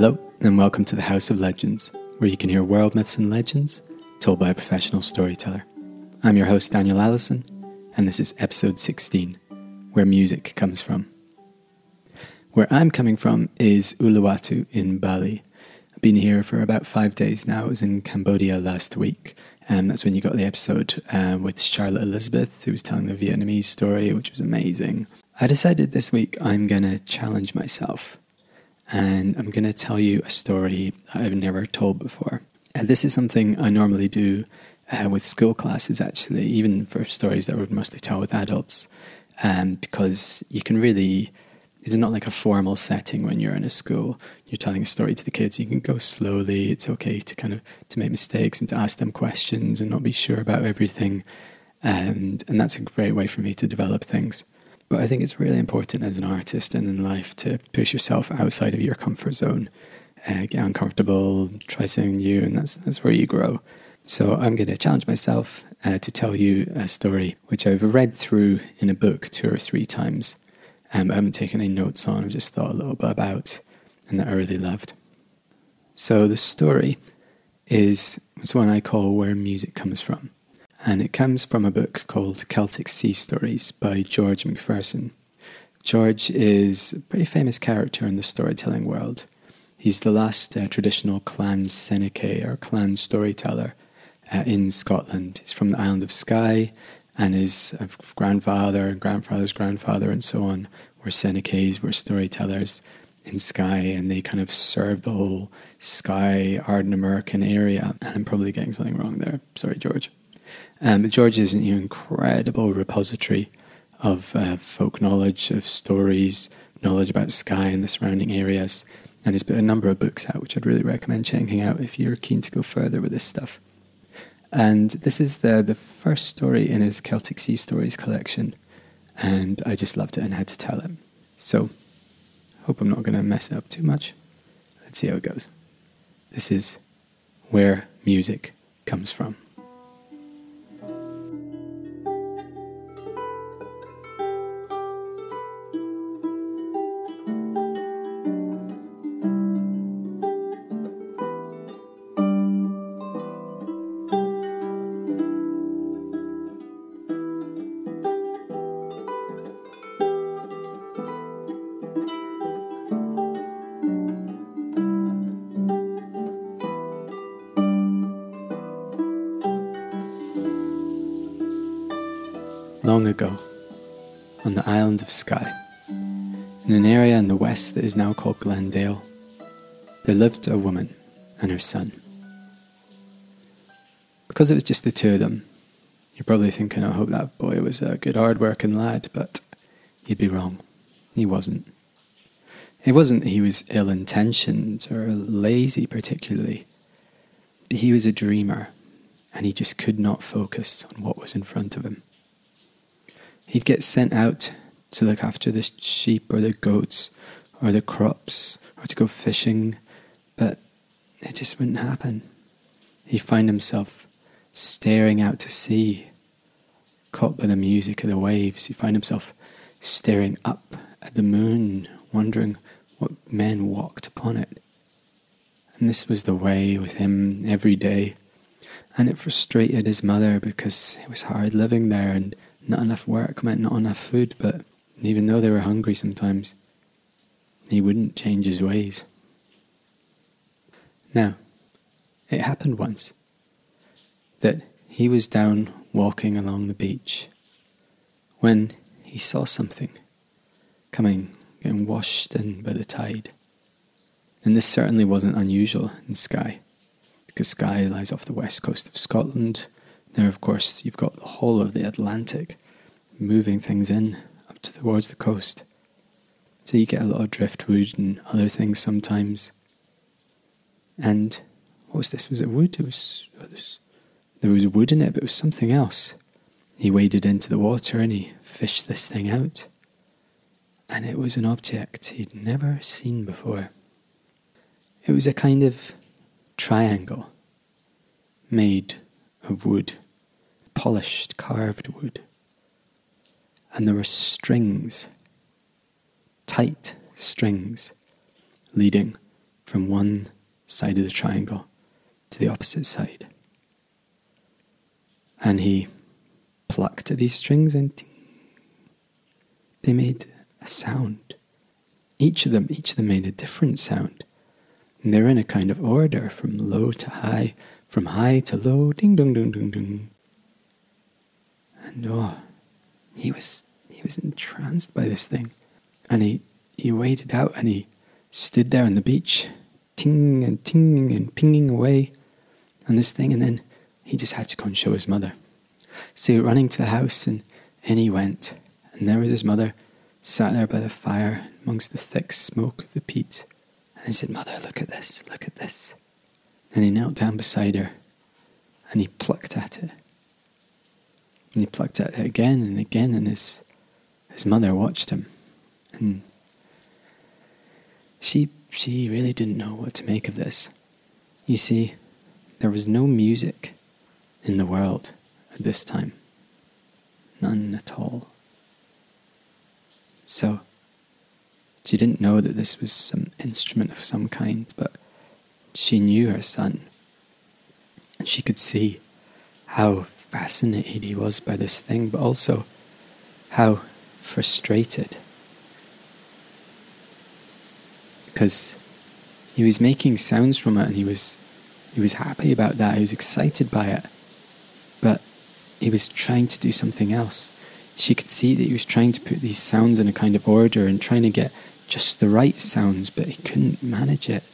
Hello, and welcome to the House of Legends, where you can hear world myths and legends told by a professional storyteller. I'm your host, Daniel Allison, and this is episode 16 Where Music Comes From. Where I'm coming from is Uluwatu in Bali. I've been here for about five days now. I was in Cambodia last week, and that's when you got the episode uh, with Charlotte Elizabeth, who was telling the Vietnamese story, which was amazing. I decided this week I'm going to challenge myself and I'm going to tell you a story I've never told before. And this is something I normally do uh, with school classes, actually, even for stories that I would mostly tell with adults, um, because you can really. It's not like a formal setting when you're in a school. You're telling a story to the kids. You can go slowly. It's okay to kind of to make mistakes and to ask them questions and not be sure about everything. And and that's a great way for me to develop things. But I think it's really important as an artist and in life to push yourself outside of your comfort zone, uh, get uncomfortable, try something new, and that's that's where you grow. So I'm going to challenge myself uh, to tell you a story which I've read through in a book two or three times. Um, I haven't taken any notes on. I've just thought a little bit about, and that I really loved. So the story is it's one I call "Where Music Comes From." And it comes from a book called Celtic Sea Stories by George Macpherson. George is a pretty famous character in the storytelling world. He's the last uh, traditional clan seanchaidh or clan storyteller uh, in Scotland. He's from the island of Skye, and his uh, grandfather, grandfather's grandfather, and so on were seanchaidhs, were storytellers in Skye, and they kind of served the whole Skye, Ardnamurchan area. And I'm probably getting something wrong there. Sorry, George. Um, George is an incredible repository of uh, folk knowledge, of stories, knowledge about Skye and the surrounding areas, and he's put a number of books out, which I'd really recommend checking out if you're keen to go further with this stuff. And this is the the first story in his Celtic Sea Stories collection, and I just loved it and had to tell it. So, hope I'm not going to mess it up too much. Let's see how it goes. This is where music comes from. Long ago, on the island of Skye, in an area in the west that is now called Glendale, there lived a woman and her son. Because it was just the two of them, you're probably thinking, I hope that boy was a good hard working lad, but you'd be wrong. He wasn't. It wasn't that he was ill intentioned or lazy particularly, but he was a dreamer and he just could not focus on what was in front of him. He'd get sent out to look after the sheep or the goats or the crops or to go fishing, but it just wouldn't happen. He'd find himself staring out to sea, caught by the music of the waves. He'd find himself staring up at the moon, wondering what men walked upon it. And this was the way with him every day. And it frustrated his mother because it was hard living there and not enough work meant not enough food, but even though they were hungry sometimes, he wouldn't change his ways. Now, it happened once that he was down walking along the beach when he saw something coming, getting washed in by the tide. And this certainly wasn't unusual in Skye, because Skye lies off the west coast of Scotland, there, of course, you've got the whole of the Atlantic moving things in up towards the coast. So you get a lot of driftwood and other things sometimes. And what was this? Was it wood? It was, oh, it was there was wood in it, but it was something else. He waded into the water and he fished this thing out. And it was an object he'd never seen before. It was a kind of triangle made of wood, polished, carved wood. And there were strings, tight strings, leading from one side of the triangle to the opposite side. And he plucked at these strings and they made a sound. Each of them, each of them made a different sound. And they're in a kind of order from low to high, from high to low, ding dong dong dong dong. And oh, he was he was entranced by this thing. And he, he waded out and he stood there on the beach, ting and ting and pinging away on this thing, and then he just had to go and show his mother. So running to the house and in he went, and there was his mother sat there by the fire amongst the thick smoke of the peat. And he said, Mother, look at this, look at this. And he knelt down beside her and he plucked at it. And he plucked at it again and again, and his, his mother watched him. And she, she really didn't know what to make of this. You see, there was no music in the world at this time. None at all. So, she didn't know that this was some instrument of some kind, but she knew her son. And she could see how fascinated he was by this thing, but also how frustrated. Because he was making sounds from it and he was he was happy about that, he was excited by it. But he was trying to do something else she could see that he was trying to put these sounds in a kind of order and trying to get just the right sounds, but he couldn't manage it.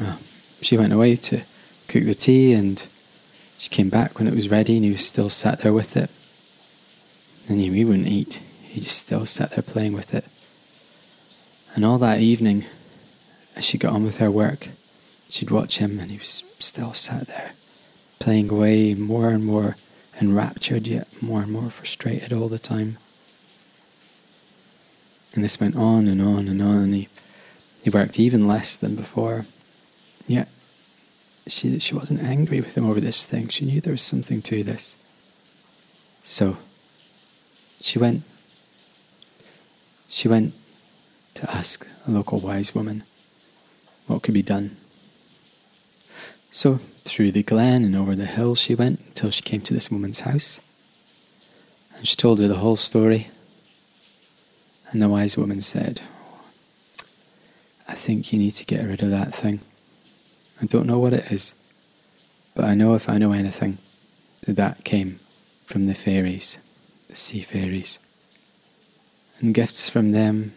Well, she went away to cook the tea and she came back when it was ready and he was still sat there with it. And he, he wouldn't eat, he just still sat there playing with it. And all that evening, as she got on with her work, she'd watch him and he was still sat there, playing away more and more enraptured yet more and more frustrated all the time. And this went on and on and on, and he, he worked even less than before. Yet she, she wasn't angry with him over this thing. She knew there was something to this. So she went. She went to ask a local wise woman what could be done. So through the glen and over the hill she went until she came to this woman's house. And she told her the whole story. And the wise woman said, I think you need to get rid of that thing. I don't know what it is, but I know if I know anything, that that came from the fairies, the sea fairies. And gifts from them,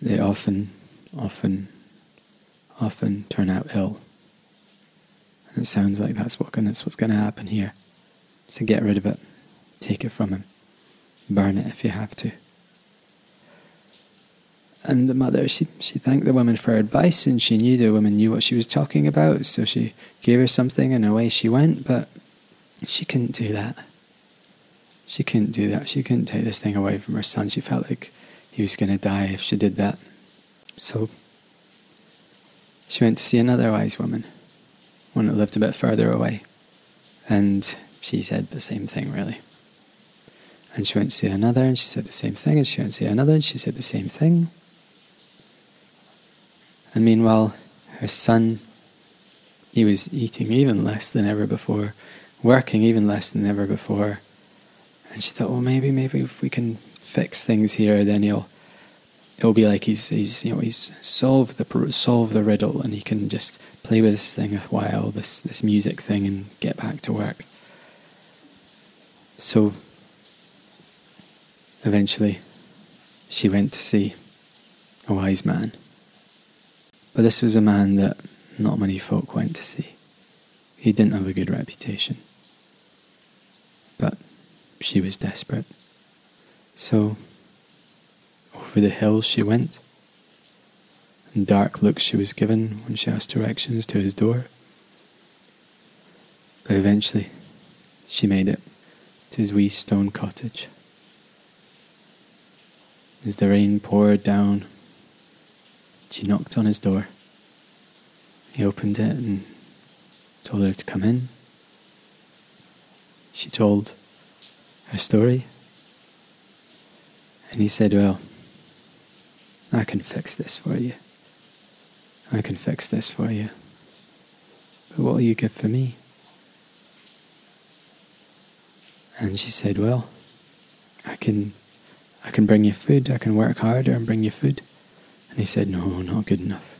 they often, often often turn out ill. And it sounds like that's, what, that's what's going to happen here. So get rid of it, take it from him, burn it if you have to. And the mother, she, she thanked the woman for her advice, and she knew the woman knew what she was talking about, so she gave her something, and away she went. But she couldn't do that. She couldn't do that. She couldn't take this thing away from her son. She felt like he was going to die if she did that. So she went to see another wise woman, one that lived a bit further away. And she said the same thing, really. And she went to see another, and she said the same thing, and she went to see another, and she said the same thing. And meanwhile, her son, he was eating even less than ever before, working even less than ever before. And she thought, well, maybe, maybe if we can fix things here, then he'll it'll be like he's he's you know he's solved the solved the riddle and he can just play with this thing a while this this music thing and get back to work so eventually she went to see a wise man but this was a man that not many folk went to see he didn't have a good reputation but she was desperate so over the hills she went, and dark looks she was given when she asked directions to his door. But eventually, she made it to his wee stone cottage. As the rain poured down, she knocked on his door. He opened it and told her to come in. She told her story. And he said, Well, I can fix this for you. I can fix this for you. But what will you give for me? And she said, Well, I can I can bring you food, I can work harder and bring you food. And he said, No, not good enough.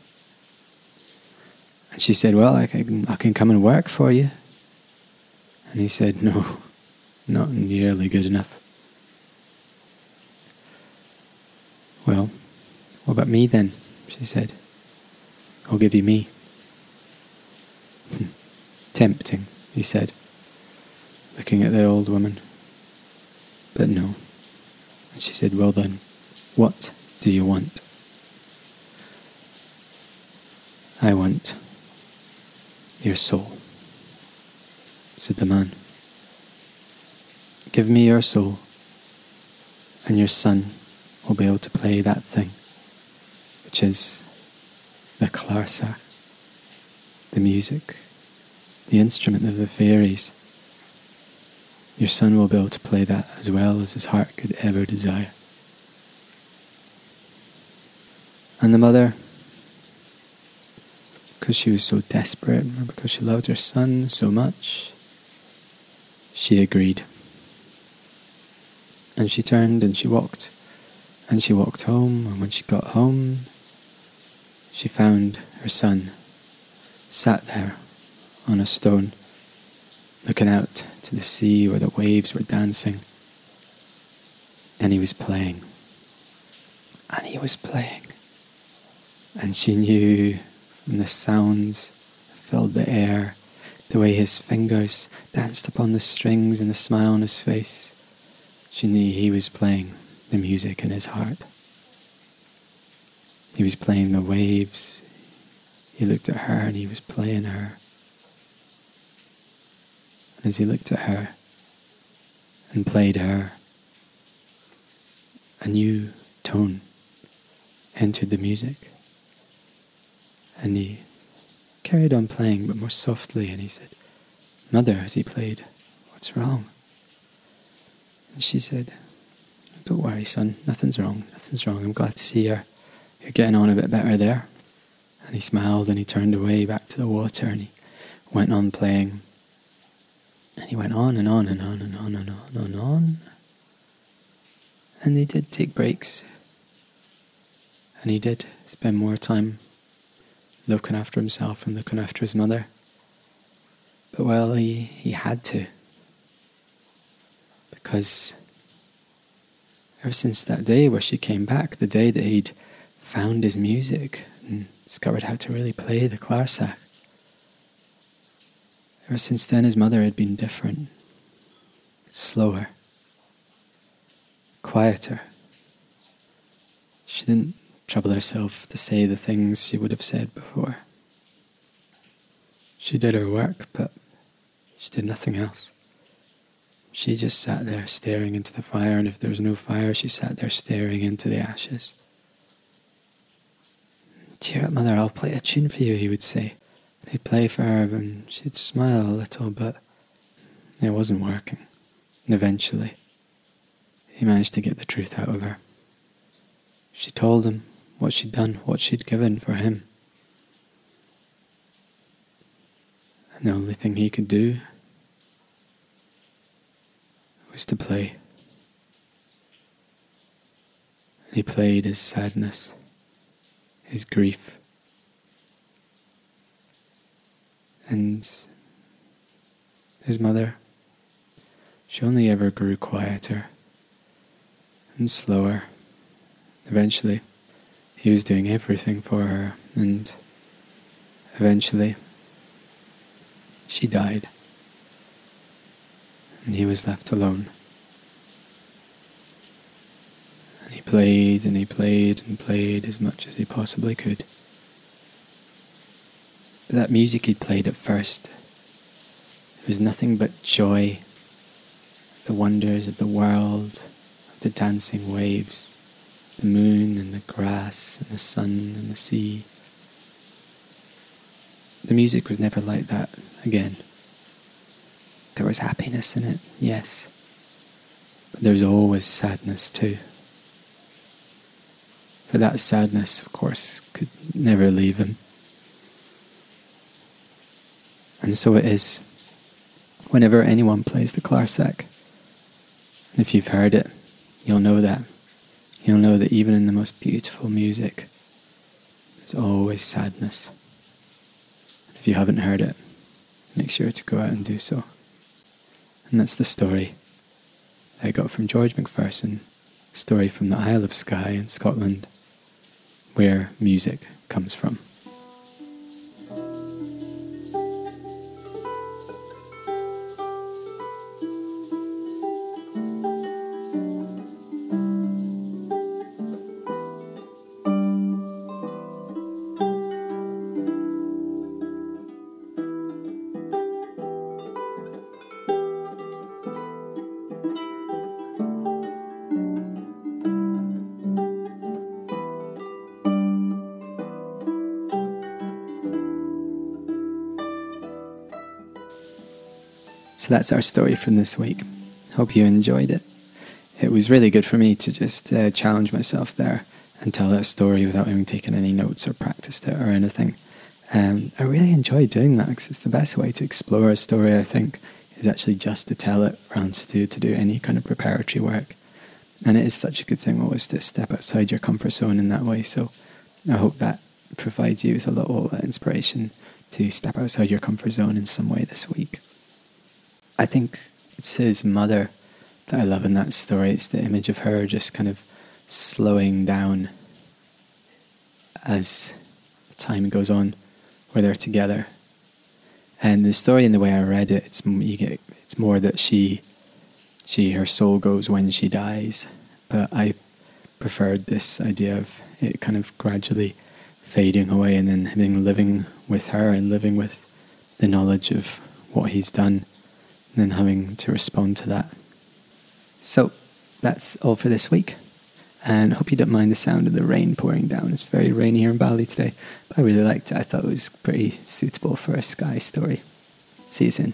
And she said, Well, I can, I can come and work for you. And he said, No, not nearly good enough. Well, what about me then? She said. I'll give you me. Tempting, he said, looking at the old woman. But no. And she said, Well then, what do you want? I want your soul, said the man. Give me your soul, and your son will be able to play that thing, which is the clarsach, the music, the instrument of the fairies. Your son will be able to play that as well as his heart could ever desire. And the mother because she was so desperate or because she loved her son so much, she agreed. And she turned and she walked. And she walked home, and when she got home, she found her son sat there on a stone, looking out to the sea where the waves were dancing. And he was playing. And he was playing. And she knew and the sounds filled the air, the way his fingers danced upon the strings and the smile on his face. She knew he was playing the music in his heart. He was playing the waves. He looked at her and he was playing her. And as he looked at her and played her, a new tone entered the music. And he carried on playing, but more softly, and he said, Mother, as he played, what's wrong? And she said, Don't worry, son, nothing's wrong, nothing's wrong. I'm glad to see you're, you're getting on a bit better there. And he smiled and he turned away back to the water and he went on playing. And he went on and on and on and on and on and on. And they did take breaks. And he did spend more time looking after himself and looking after his mother. But well, he, he had to. Because ever since that day where she came back, the day that he'd found his music and discovered how to really play the clarsach, ever since then his mother had been different, slower, quieter. She didn't trouble herself to say the things she would have said before. She did her work, but she did nothing else. She just sat there staring into the fire, and if there was no fire, she sat there staring into the ashes. Cheer up, mother, I'll play a tune for you, he would say. He'd play for her, and she'd smile a little, but it wasn't working. And eventually, he managed to get the truth out of her. She told him what she'd done, what she'd given for him. And the only thing he could do was to play. And he played his sadness, his grief. And his mother, she only ever grew quieter and slower eventually he was doing everything for her, and eventually she died, and he was left alone. And he played and he played and played as much as he possibly could. But that music he'd played at first, it was nothing but joy, the wonders of the world, of the dancing waves the moon and the grass and the sun and the sea. The music was never like that again. There was happiness in it, yes, but there was always sadness too. For that sadness, of course, could never leave him. And so it is whenever anyone plays the clarsach. And if you've heard it, you'll know that. You'll know that even in the most beautiful music, there's always sadness. If you haven't heard it, make sure to go out and do so. And that's the story I got from George Macpherson, story from the Isle of Skye in Scotland, where music comes from. So that's our story from this week. Hope you enjoyed it. It was really good for me to just uh, challenge myself there and tell that story without having taken any notes or practiced it or anything. Um, I really enjoy doing that because it's the best way to explore a story, I think, is actually just to tell it rather to to do any kind of preparatory work. And it is such a good thing always to step outside your comfort zone in that way. So I hope that provides you with a little inspiration to step outside your comfort zone in some way this week. I think it's his mother that I love in that story. It's the image of her just kind of slowing down as time goes on, where they're together. And the story, in the way I read it, it's you get it's more that she, she her soul goes when she dies. But I preferred this idea of it kind of gradually fading away, and then him living with her and living with the knowledge of what he's done and then having to respond to that. So that's all for this week. And hope you don't mind the sound of the rain pouring down. It's very rainy here in Bali today, but I really liked it. I thought it was pretty suitable for a Skye story. See you soon.